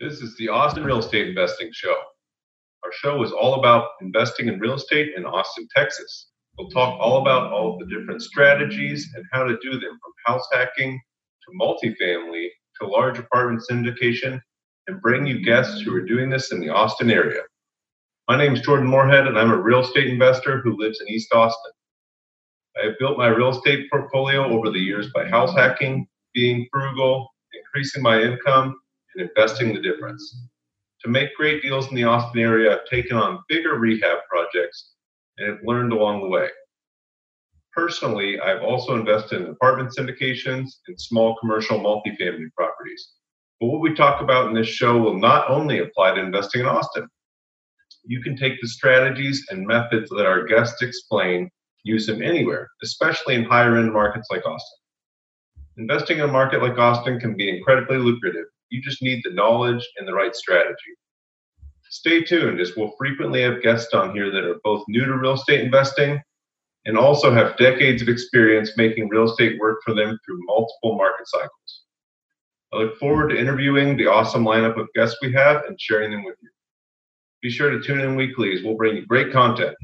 This is the Austin Real Estate Investing Show. Our show is all about investing in real estate in Austin, Texas. We'll talk all about all of the different strategies and how to do them from house hacking to multifamily to large apartment syndication and bring you guests who are doing this in the Austin area. My name is Jordan Moorhead and I'm a real estate investor who lives in East Austin. I have built my real estate portfolio over the years by house hacking, being frugal, increasing my income, and investing the difference. To make great deals in the Austin area, I've taken on bigger rehab projects and have learned along the way. Personally, I've also invested in apartment syndications and small commercial multifamily properties. But what we talk about in this show will not only apply to investing in Austin. You can take the strategies and methods that our guests explain, use them anywhere, especially in higher end markets like Austin. Investing in a market like Austin can be incredibly lucrative you just need the knowledge and the right strategy. Stay tuned as we'll frequently have guests on here that are both new to real estate investing and also have decades of experience making real estate work for them through multiple market cycles. I look forward to interviewing the awesome lineup of guests we have and sharing them with you. Be sure to tune in weekly as we'll bring you great content